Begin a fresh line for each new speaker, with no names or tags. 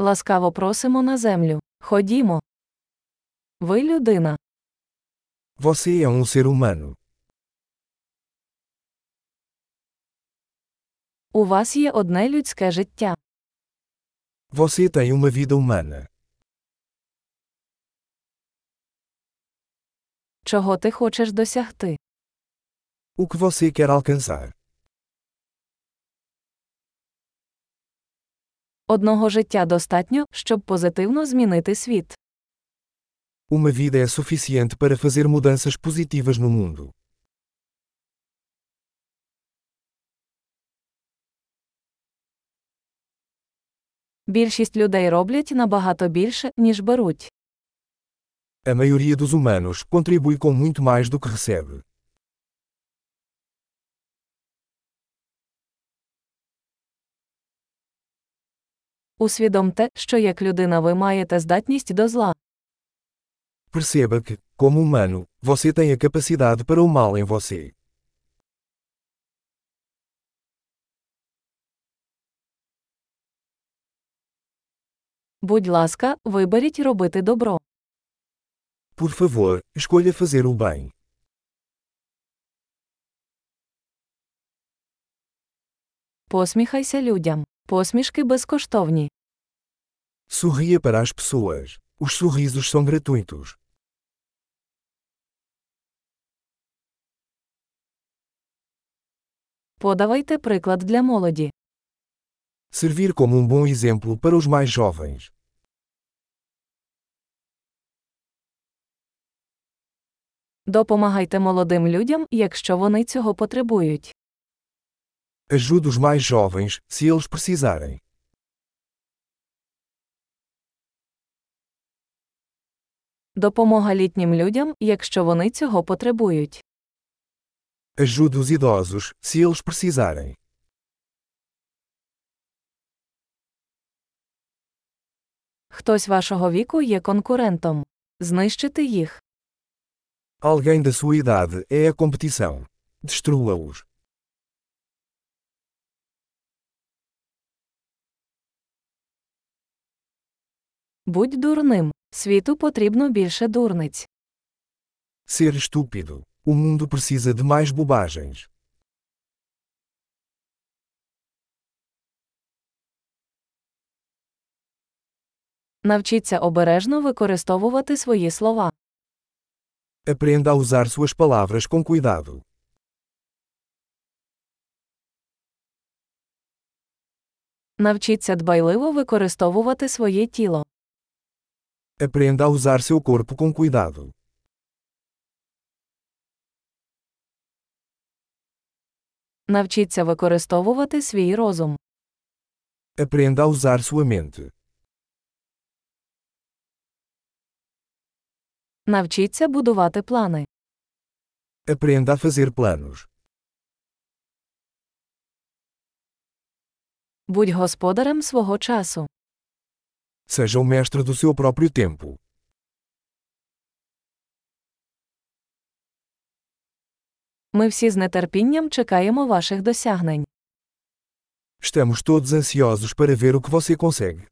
Ласкаво просимо на землю. Ходімо. Ви людина.
Você é um ser humano.
У вас є одне людське життя.
Você tem uma vida humana.
Чого ти хочеш досягти?
O que você quer alcançar?
Одного життя достатньо, щоб позитивно змінити світ.
Uma vida é suficiente para fazer mudanças positivas no mundo.
Більшість людей роблять набагато більше, ніж беруть.
A maioria dos humanos contribui com muito mais do que recebe.
Усвідомте, що як людина ви маєте здатність до зла.
Perceba que, como humano, você tem a capacidade para o mal em você.
Будь ласка, виберіть робити добро.
Por favor, escolha fazer o bem.
Посміхайся людям. Посмішки безкоштовні.
Sorria para as pessoas. Os sorrisos são gratuitos.
Подавайте приклад для молоді.
Servir como um bom exemplo para os mais jovens.
Допомагайте молодим людям, якщо вони цього потребують.
Ajude os mais jovens, se eles precisarem.
Допомога літнім людям, якщо вони цього потребують.
Ajude os idosos, se eles precisarem.
Хтось вашого віку є конкурентом. Знищити їх.
Alguém da sua idade é a competição. Destrua-os.
Будь дурним. Світу потрібно більше дурниць.
Ser estúpido. O mundo precisa de mais bobagens.
Навчіться обережно використовувати свої слова.
Aprenda a usar suas palavras com cuidado.
Навчіться дбайливо використовувати своє тіло.
Aprenda a usar seu corpo com cuidado.
Навчіться використовувати свій розум.
Aprenda a usar sua mente.
Навчіться будувати плани.
Aprenda a fazer planos.
Будь господарем свого часу.
Seja o mestre do seu próprio tempo.
Ми всі з нетерпінням чекаємо ваших досягнень.
Estamos todos ansiosos para ver o que você consegue.